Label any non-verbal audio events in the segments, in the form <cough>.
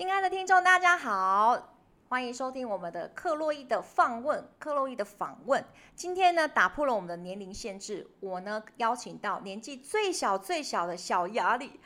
亲爱的听众，大家好，欢迎收听我们的克洛伊的访问。克洛伊的访问，今天呢打破了我们的年龄限制，我呢邀请到年纪最小最小的小雅里，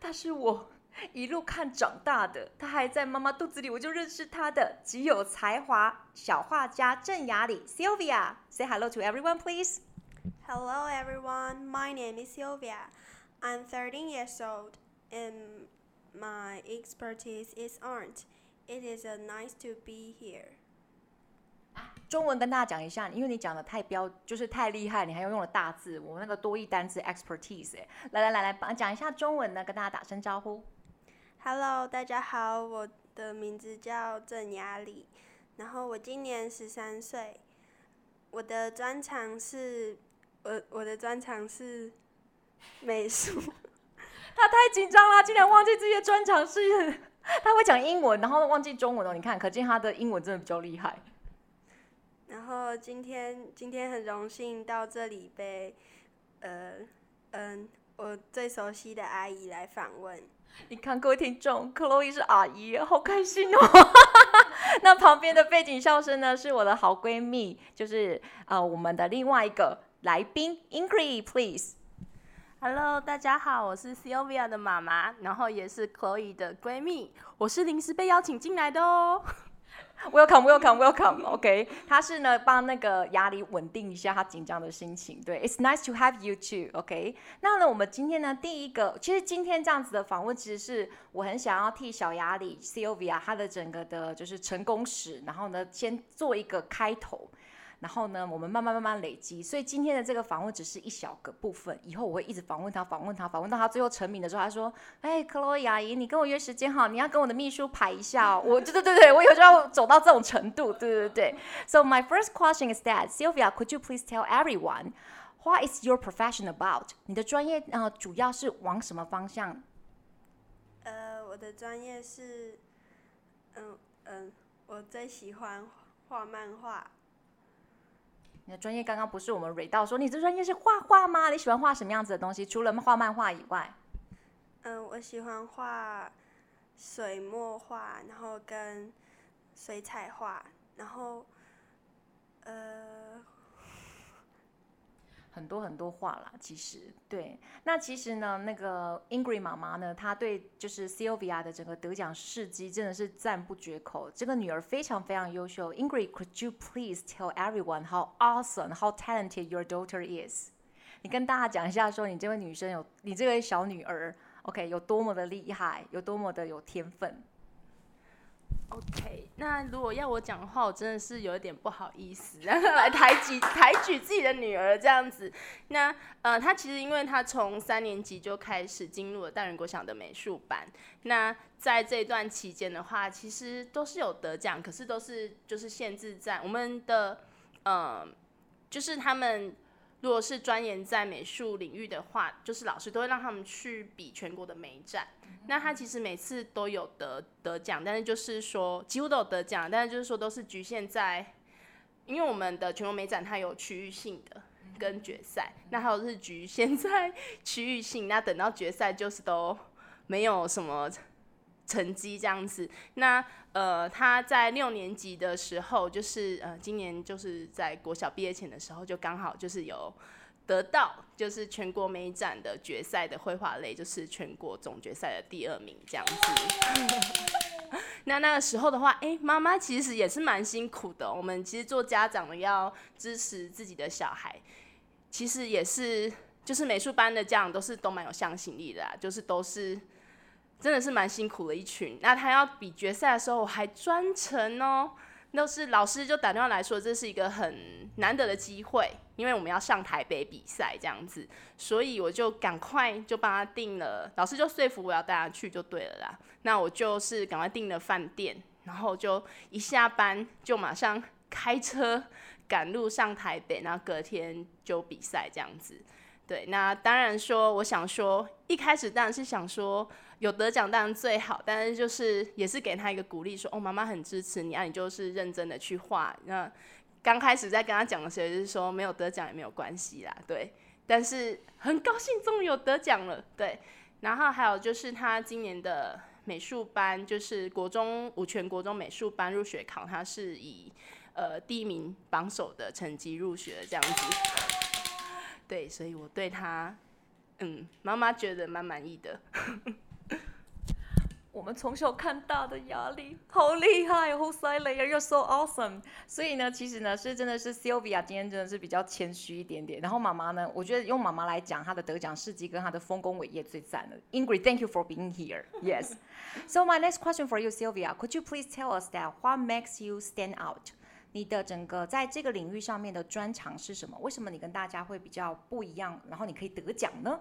他是我一路看长大的，他还在妈妈肚子里我就认识他的极有才华小画家郑雅里 Sylvia。Say hello to everyone, please. Hello, everyone. My name is Sylvia. I'm 13 years old, and my expertise is art. It is a nice to be here. 中文跟大家讲一下，因为你讲的太标，就是太厉害，你还要用了大字，我那个多义单字 expertise 哎。来来来来，帮讲一下中文呢，跟大家打声招呼。Hello，大家好，我的名字叫郑雅丽，然后我今年十三岁，我的专长是，我我的专长是美术。他太紧张了，竟然忘记自己的专长是，他会讲英文，然后忘记中文哦。你看，可见他的英文真的比较厉害。然后今天今天很荣幸到这里被，呃嗯，我最熟悉的阿姨来访问。你看，各位听众，克洛伊是阿姨，好开心哦。<laughs> <laughs> 那旁边的背景笑声呢，是我的好闺蜜，就是呃我们的另外一个来宾 Ingrid，please。Hello，大家好，我是 Sylvia 的妈妈，然后也是 Chloe 的闺蜜。我是临时被邀请进来的哦。Welcome，Welcome，Welcome。<laughs> OK，她是呢帮那个雅里稳定一下她紧张的心情。对，It's nice to have you too。OK，那呢我们今天呢第一个，其实今天这样子的访问，其实是我很想要替小雅里 Sylvia 她的整个的就是成功史，然后呢先做一个开头。然后呢，我们慢慢慢慢累积，所以今天的这个访问只是一小个部分。以后我会一直访问他，访问他，访问到他最后成名的时候，他说：“哎，克洛伊阿姨，你跟我约时间哈，你要跟我的秘书排一下哦。”我，对对对对，我以后就要走到这种程度，对对对。So my first question is that Sylvia, could you please tell everyone what is your profession about？你的专业呃主要是往什么方向？呃，我的专业是，嗯嗯，我最喜欢画漫画。你的专业刚刚不是我们蕊到说你这专业是画画吗？你喜欢画什么样子的东西？除了画漫画以外，嗯，我喜欢画水墨画，然后跟水彩画，然后呃。很多很多话啦，其实对。那其实呢，那个 Ingrid 妈妈呢，她对就是 Sylvia 的整个得奖事迹真的是赞不绝口。这个女儿非常非常优秀。Ingrid，could you please tell everyone how awesome, how talented your daughter is？你跟大家讲一下，说你这位女生有，你这位小女儿，OK，有多么的厉害，有多么的有天分。OK，那如果要我讲的话，我真的是有一点不好意思，然 <laughs> 后来抬举抬举自己的女儿这样子。那呃，她其实因为她从三年级就开始进入了大人国小的美术班。那在这段期间的话，其实都是有得奖，可是都是就是限制在我们的呃，就是他们。如果是钻研在美术领域的话，就是老师都会让他们去比全国的美展。那他其实每次都有得得奖，但是就是说几乎都有得奖，但是就是说都是局限在，因为我们的全国美展它有区域性的跟决赛，那还有是局限在区域性，那等到决赛就是都没有什么。成绩这样子，那呃，他在六年级的时候，就是呃，今年就是在国小毕业前的时候，就刚好就是有得到就是全国美展的决赛的绘画类，就是全国总决赛的第二名这样子。<laughs> 那那个时候的话，哎、妈妈其实也是蛮辛苦的。我们其实做家长的要支持自己的小孩，其实也是就是美术班的家长都是都蛮有向心力的啊，就是都是。真的是蛮辛苦的一群。那他要比决赛的时候，我还专程哦，那是老师就打电话来说，这是一个很难得的机会，因为我们要上台北比赛这样子，所以我就赶快就帮他订了，老师就说服我要带他去就对了啦。那我就是赶快订了饭店，然后就一下班就马上开车赶路上台北，然后隔天就比赛这样子。对，那当然说，我想说，一开始当然是想说有得奖当然最好，但是就是也是给他一个鼓励，说哦，妈妈很支持你啊，你就是认真的去画。那刚开始在跟他讲的时候，就是说没有得奖也没有关系啦，对。但是很高兴终于有得奖了，对。然后还有就是他今年的美术班，就是国中五全国中美术班入学考，他是以呃第一名榜首的成绩入学这样子。对，所以我对他，嗯，妈妈觉得蛮满意的。<laughs> 我们从小看大的压力，好厉害，好犀利啊！You're so awesome。所以呢，其实呢，是真的是 Sylvia 今天真的是比较谦虚一点点。然后妈妈呢，我觉得用妈妈来讲她的得奖事迹跟她的丰功伟业最赞了。Ingrid，thank you for being here. Yes. So my next question for you, Sylvia, could you please tell us that what makes you stand out？你的整个在这个领域上面的专长是什么？为什么你跟大家会比较不一样？然后你可以得奖呢？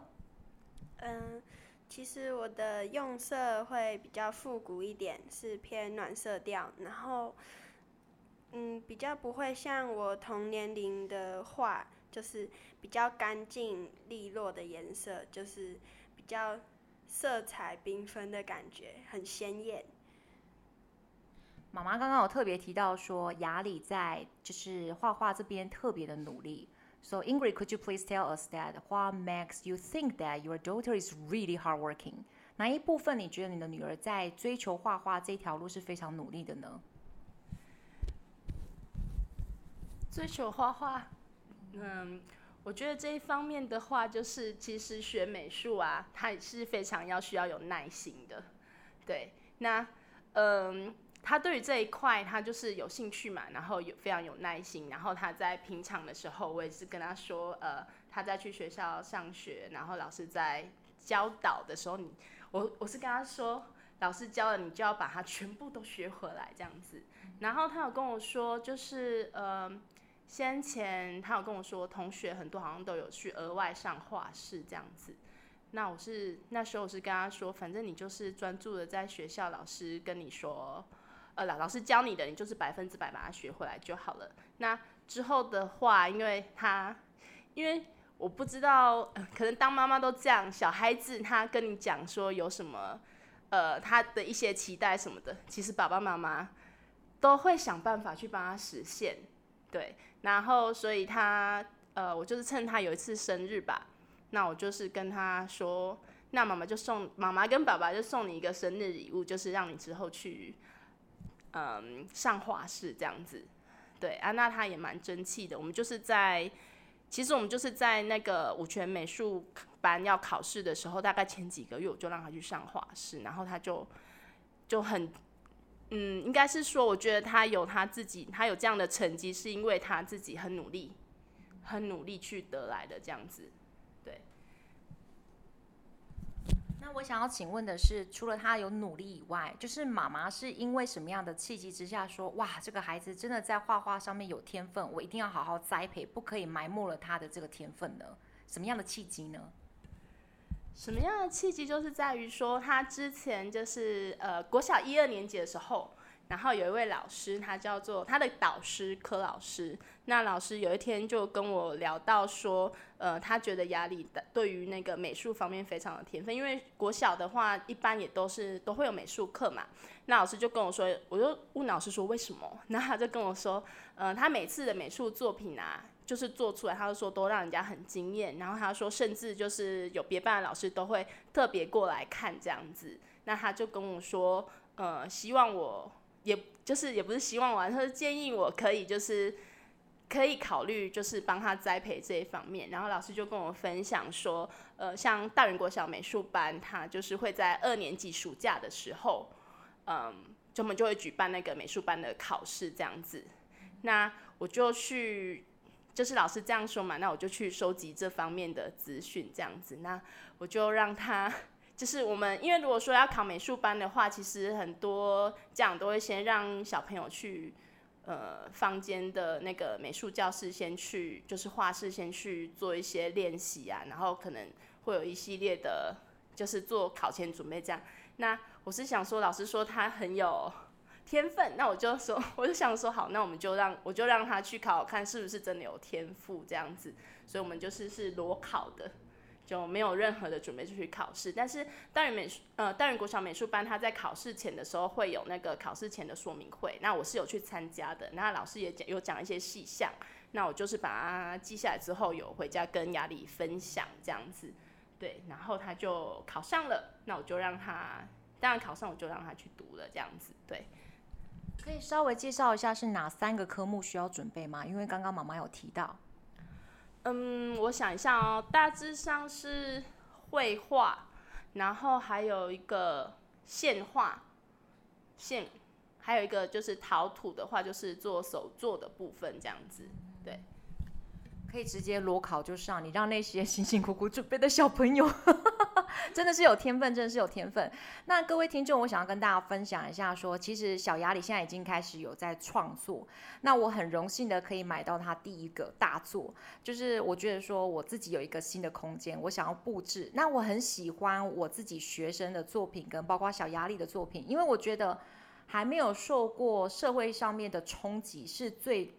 嗯。其实我的用色会比较复古一点，是偏暖色调，然后，嗯，比较不会像我同年龄的画，就是比较干净利落的颜色，就是比较色彩缤纷的感觉，很鲜艳。妈妈刚刚有特别提到说，雅里在就是画画这边特别的努力。So Ingrid, could you please tell us that what makes you think that your daughter is really hardworking？哪一部分你觉得你的女儿在追求画画这条路是非常努力的呢？追求画画，嗯，我觉得这一方面的话，就是其实学美术啊，它也是非常要需要有耐心的。对，那嗯。他对于这一块，他就是有兴趣嘛，然后有非常有耐心，然后他在平常的时候，我也是跟他说，呃，他在去学校上学，然后老师在教导的时候，你，我我是跟他说，老师教了你就要把它全部都学回来这样子。然后他有跟我说，就是呃，先前他有跟我说，同学很多好像都有去额外上画室这样子。那我是那时候我是跟他说，反正你就是专注的在学校，老师跟你说。呃，老老师教你的，你就是百分之百把它学回来就好了。那之后的话，因为他，因为我不知道，可能当妈妈都这样，小孩子他跟你讲说有什么，呃，他的一些期待什么的，其实爸爸妈妈都会想办法去帮他实现。对，然后所以他，呃，我就是趁他有一次生日吧，那我就是跟他说，那妈妈就送妈妈跟爸爸就送你一个生日礼物，就是让你之后去。嗯，上画室这样子，对啊，那他也蛮争气的。我们就是在，其实我们就是在那个五权美术班要考试的时候，大概前几个月我就让他去上画室，然后他就就很，嗯，应该是说，我觉得他有他自己，他有这样的成绩，是因为他自己很努力，很努力去得来的这样子。那我想要请问的是，除了他有努力以外，就是妈妈是因为什么样的契机之下说，哇，这个孩子真的在画画上面有天分，我一定要好好栽培，不可以埋没了他的这个天分呢？什么样的契机呢？什么样的契机？就是在于说，他之前就是呃国小一二年级的时候。然后有一位老师，他叫做他的导师柯老师。那老师有一天就跟我聊到说，呃，他觉得雅里的对于那个美术方面非常的天分，因为国小的话一般也都是都会有美术课嘛。那老师就跟我说，我就问老师说为什么？<laughs> 然后他就跟我说，呃，他每次的美术作品啊，就是做出来，他就说都让人家很惊艳。然后他说，甚至就是有别班的老师都会特别过来看这样子。那他就跟我说，呃，希望我。也就是也不是希望我，他是建议我可以就是可以考虑就是帮他栽培这一方面。然后老师就跟我分享说，呃，像大人国小美术班，他就是会在二年级暑假的时候，嗯，就我们就会举办那个美术班的考试这样子。那我就去，就是老师这样说嘛，那我就去收集这方面的资讯这样子。那我就让他。就是我们，因为如果说要考美术班的话，其实很多家长都会先让小朋友去，呃，房间的那个美术教室先去，就是画室先去做一些练习啊，然后可能会有一系列的，就是做考前准备这样。那我是想说，老师说他很有天分，那我就说，<laughs> 我就想说好，那我们就让我就让他去考，看是不是真的有天赋这样子。所以我们就是是裸考的。就没有任何的准备就去考试，但是大人美术呃大人国小美术班，他在考试前的时候会有那个考试前的说明会，那我是有去参加的，那老师也讲有讲一些细项，那我就是把它记下来之后有回家跟雅里分享这样子，对，然后他就考上了，那我就让他。当然考上我就让他去读了，这样子。对，可以稍微介绍一下是哪三个科目需要准备吗？因为刚刚妈妈有提到。嗯，我想一下哦，大致上是绘画，然后还有一个线画，线，还有一个就是陶土的话，就是做手作的部分这样子，对。可以直接裸考就上，你让那些辛辛苦苦准备的小朋友，<laughs> 真的是有天分，真的是有天分。那各位听众，我想要跟大家分享一下说，其实小雅里现在已经开始有在创作。那我很荣幸的可以买到他第一个大作，就是我觉得说我自己有一个新的空间，我想要布置。那我很喜欢我自己学生的作品，跟包括小雅里的作品，因为我觉得还没有受过社会上面的冲击，是最。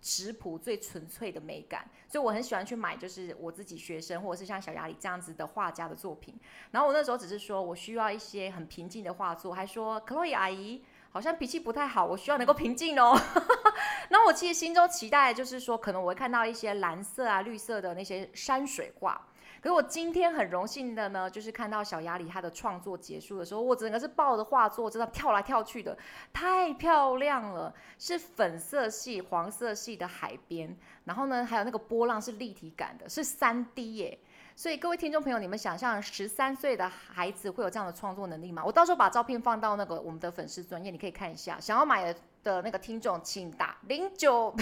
质朴最纯粹的美感，所以我很喜欢去买，就是我自己学生或者是像小雅里这样子的画家的作品。然后我那时候只是说我需要一些很平静的画作，还说克洛伊阿姨好像脾气不太好，我需要能够平静哦。<laughs> 那我其实心中期待就是说，可能我会看到一些蓝色啊、绿色的那些山水画。可是我今天很荣幸的呢，就是看到小鸭里她的创作结束的时候，我整个是抱着画作，真的跳来跳去的，太漂亮了，是粉色系、黄色系的海边，然后呢，还有那个波浪是立体感的，是三 D 耶。所以各位听众朋友，你们想象十三岁的孩子会有这样的创作能力吗？我到时候把照片放到那个我们的粉丝专业，你可以看一下。想要买的的那个听众，请打零九，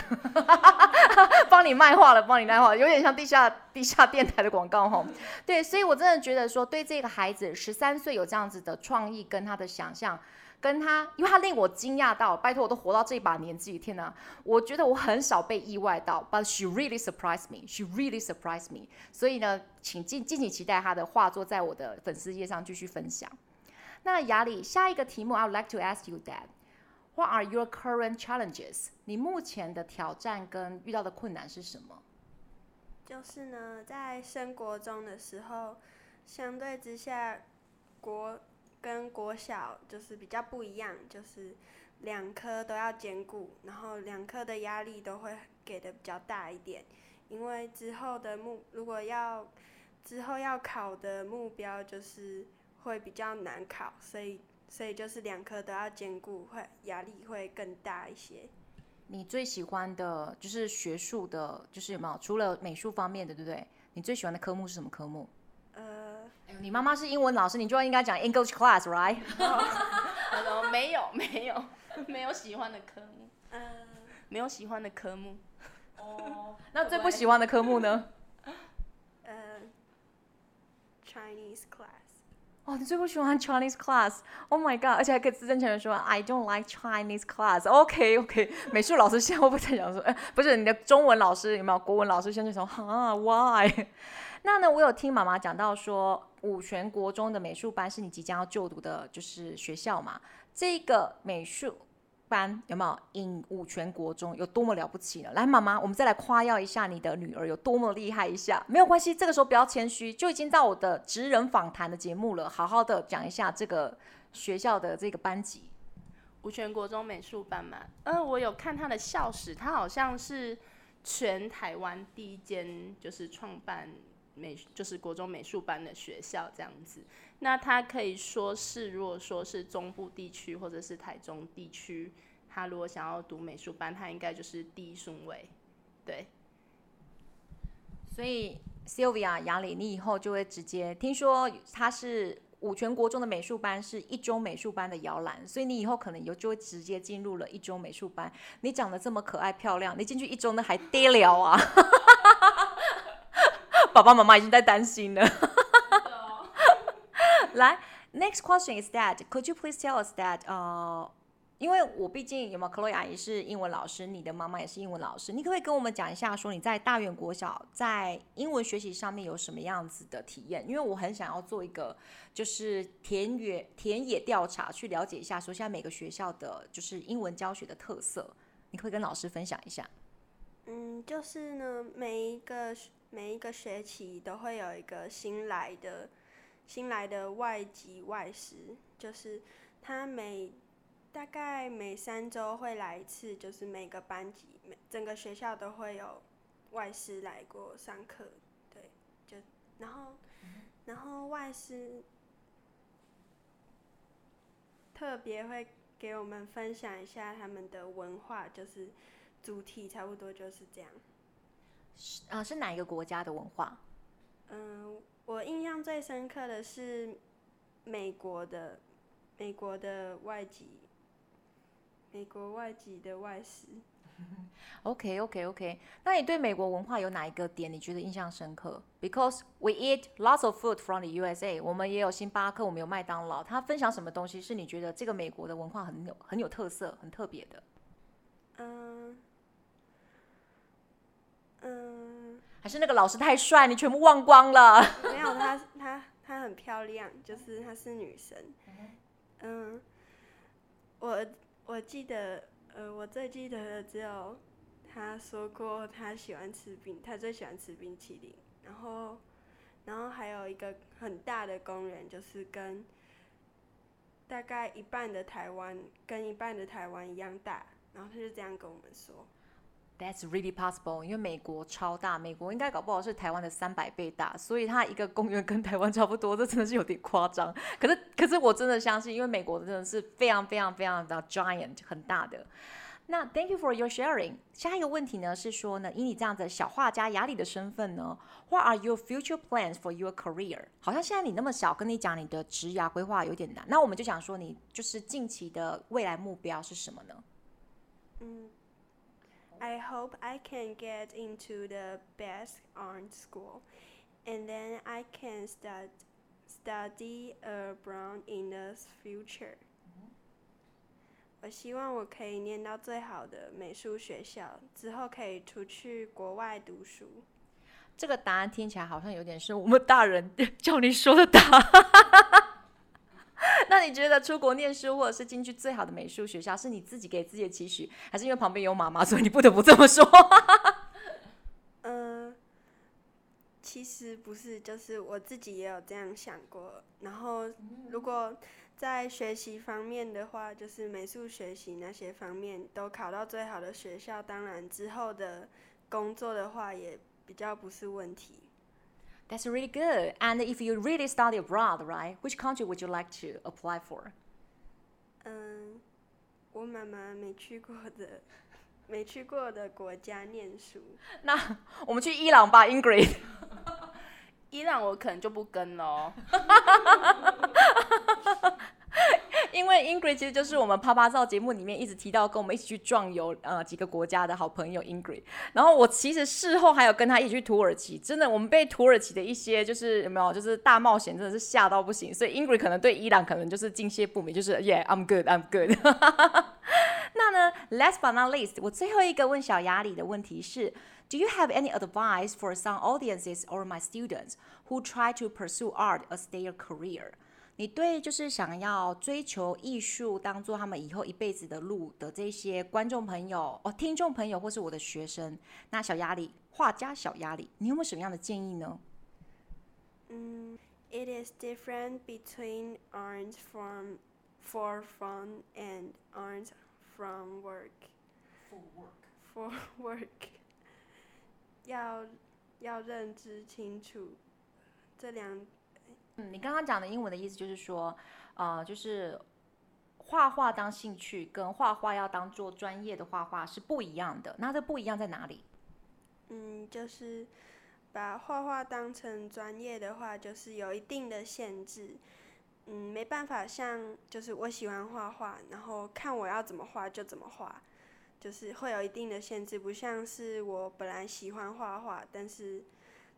帮你卖画了，帮你卖画，有点像地下地下电台的广告哈。对，所以我真的觉得说，对这个孩子十三岁有这样子的创意跟他的想象。跟他，因为他令我惊讶到，拜托我都活到这把年纪，天哪！我觉得我很少被意外到，but she really surprised me, she really surprised me。所以呢，请敬敬请期待他的画作在我的粉丝页上继续分享。那雅里，下一个题目，I would like to ask you that. What are your current challenges？你目前的挑战跟遇到的困难是什么？就是呢，在升国中的时候，相对之下，国。跟国小就是比较不一样，就是两科都要兼顾，然后两科的压力都会给的比较大一点，因为之后的目如果要之后要考的目标就是会比较难考，所以所以就是两科都要兼顾，会压力会更大一些。你最喜欢的就是学术的，就是有没有除了美术方面的，对不对？你最喜欢的科目是什么科目？呃你妈妈是英文老师，你就应该讲 English class，right？<laughs> 没有，没有，没有喜欢的科目。嗯，没有喜欢的科目。哦，那 <laughs> 最不喜欢的科目呢？呃，Chinese class。哦，你最不喜欢 Chinese class？Oh my god！而且还可以自正腔圆说 I don't like Chinese class。OK，OK。<laughs> 美术老师现在会不会在讲说，哎，不是你的中文老师有没有？国文老师现在说，哈，Why？<laughs> 那呢，我有听妈妈讲到说，五权国中的美术班是你即将要就读的，就是学校嘛。这个美术班有没有 in 五权国中有多么了不起呢？来，妈妈，我们再来夸耀一下你的女儿有多么厉害一下。没有关系，这个时候不要谦虚，就已经到我的职人访谈的节目了，好好的讲一下这个学校的这个班级。五全国中美术班嘛，呃，我有看他的校史，他好像是全台湾第一间就是创办。美就是国中美术班的学校这样子，那他可以说是，如果说是中部地区或者是台中地区，他如果想要读美术班，他应该就是第一顺位，对。所以 Sylvia 雅里，你以后就会直接听说他是五权国中的美术班是一中美术班的摇篮，所以你以后可能有就会直接进入了一中美术班。你长得这么可爱漂亮，你进去一中那还得了啊？<laughs> 爸爸妈妈已经在担心了。来，next question is that could you please tell us that？呃、uh，因为我毕竟有没有 Chloe 阿姨是英文老师，你的妈妈也是英文老师，你可不可以跟我们讲一下，说你在大园国小在英文学习上面有什么样子的体验？因为我很想要做一个就是田野田野调查，去了解一下，说现在每个学校的就是英文教学的特色，你可以跟老师分享一下。嗯，就是呢，每一个。每一个学期都会有一个新来的、新来的外籍外师，就是他每大概每三周会来一次，就是每个班级、每整个学校都会有外师来过上课，对，就然后然后外师特别会给我们分享一下他们的文化，就是主题差不多就是这样。是啊，是哪一个国家的文化？嗯，我印象最深刻的是美国的，美国的外籍，美国外籍的外师。OK OK OK，那你对美国文化有哪一个点你觉得印象深刻？Because we eat lots of food from the USA，我们也有星巴克，我们有麦当劳。他分享什么东西是你觉得这个美国的文化很有很有特色、很特别的？嗯嗯，还是那个老师太帅，你全部忘光了？没有，她她她很漂亮，就是她是女生。嗯，我我记得。呃，我最记得的只有她说过她喜欢吃冰，她最喜欢吃冰淇淋。然后，然后还有一个很大的公园，就是跟大概一半的台湾，跟一半的台湾一样大。然后他就这样跟我们说：“That's really possible，因为美国超大，美国应该搞不好是台湾的三百倍大，所以它一个公园跟台湾差不多，这真的是有点夸张。可是，可是我真的相信，因为美国真的是非常非常非常的 giant，很大的。”那 Thank you for your sharing。下一个问题呢是说呢，以你这样子小画家雅里的身份呢，What are your future plans for your career？好像现在你那么小，跟你讲你的职涯规划有点难。那我们就想说，你就是近期的未来目标是什么呢？嗯 ，I hope I can get into the best art school, and then I can start study abroad in the future. 我希望我可以念到最好的美术学校，之后可以出去国外读书。这个答案听起来好像有点是我们大人叫你说的答案。 <laughs> 那你觉得出国念书，或者是进去最好的美术学校，是你自己给自己的期许，还是因为旁边有妈妈，所以你不得不这么说？嗯、<laughs> 其实不是，就是我自己也有这样想过。然后如果。在学习方面的话，就是美术学习那些方面都考到最好的学校，当然之后的工作的话也比较不是问题。That's really good. And if you really study abroad, right? Which country would you like to apply for? 嗯，我妈妈没去过的，没去过的国家念书。那我们去伊朗吧，Ingrid。伊朗我可能就不跟喽。 <laughs> <laughs> <laughs> 因为 Ingrid 其实就是我们啪啪照节目里面一直提到跟我们一起去壮游呃几个国家的好朋友 Ingrid，然后我其实事后还有跟他一起去土耳其，真的我们被土耳其的一些就是有没有就是大冒险真的是吓到不行，所以 Ingrid 可能对伊朗可能就是敬谢不敏，就是 Yeah I'm good I'm good。那呢，Last but not least，我最后一个问小雅里的问题是，Do you have any advice for some audiences or my students who try to pursue art as their career？你对就是想要追求艺术当做他们以后一辈子的路的这些观众朋友哦，听众朋友或是我的学生，那小压力画家小压力，你有没有什么样的建议呢？嗯，It is different between art from for fun and art from work. For work. For <laughs> work. 要要认知清楚这两。嗯，你刚刚讲的英文的意思就是说，呃，就是画画当兴趣跟画画要当做专业的画画是不一样的。那这不一样在哪里？嗯，就是把画画当成专业的话，就是有一定的限制。嗯，没办法像就是我喜欢画画，然后看我要怎么画就怎么画，就是会有一定的限制。不像是我本来喜欢画画，但是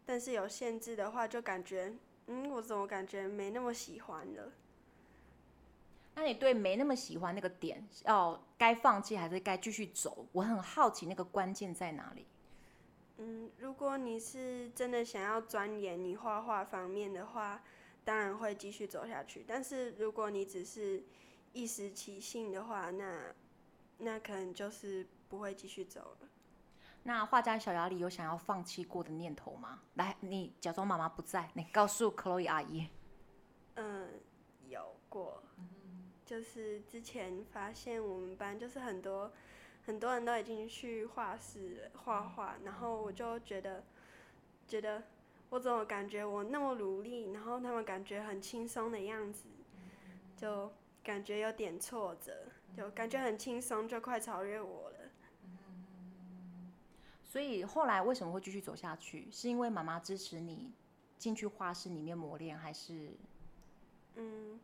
但是有限制的话，就感觉。嗯，我怎么感觉没那么喜欢了？那你对没那么喜欢那个点，要该放弃还是该继续走？我很好奇那个关键在哪里。嗯，如果你是真的想要钻研你画画方面的话，当然会继续走下去。但是如果你只是一时起兴的话，那那可能就是不会继续走了。那画家小雅里有想要放弃过的念头吗？来，你假装妈妈不在，你告诉 Chloe 阿姨。嗯，有过，就是之前发现我们班就是很多很多人都已经去画室画画，然后我就觉得觉得我怎么感觉我那么努力，然后他们感觉很轻松的样子，就感觉有点挫折，就感觉很轻松，就快超越我了。所以后来为什么会继续走下去？是因为妈妈支持你进去画室里面磨练，还是？嗯，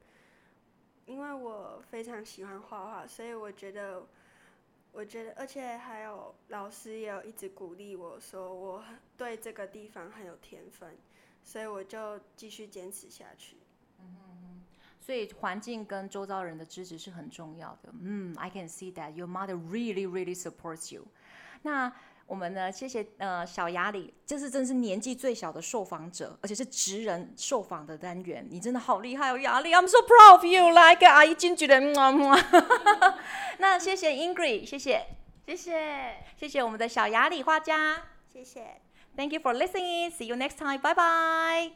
因为我非常喜欢画画，所以我觉得，我觉得，而且还有老师也有一直鼓励我说，我对这个地方很有天分，所以我就继续坚持下去。嗯，所以环境跟周遭人的支持是很重要的。嗯，I can see that your mother really, really supports you。那。我们呢，谢谢呃小雅里，这是真是年纪最小的受访者，而且是职人受访的单元，你真的好厉害哦，雅里，I'm so proud of you，like 阿姨真觉的么么。<laughs> 那谢谢 Ingrid，谢谢，谢谢，谢谢我们的小雅里画家，谢谢，Thank you for listening，see you next time，拜拜。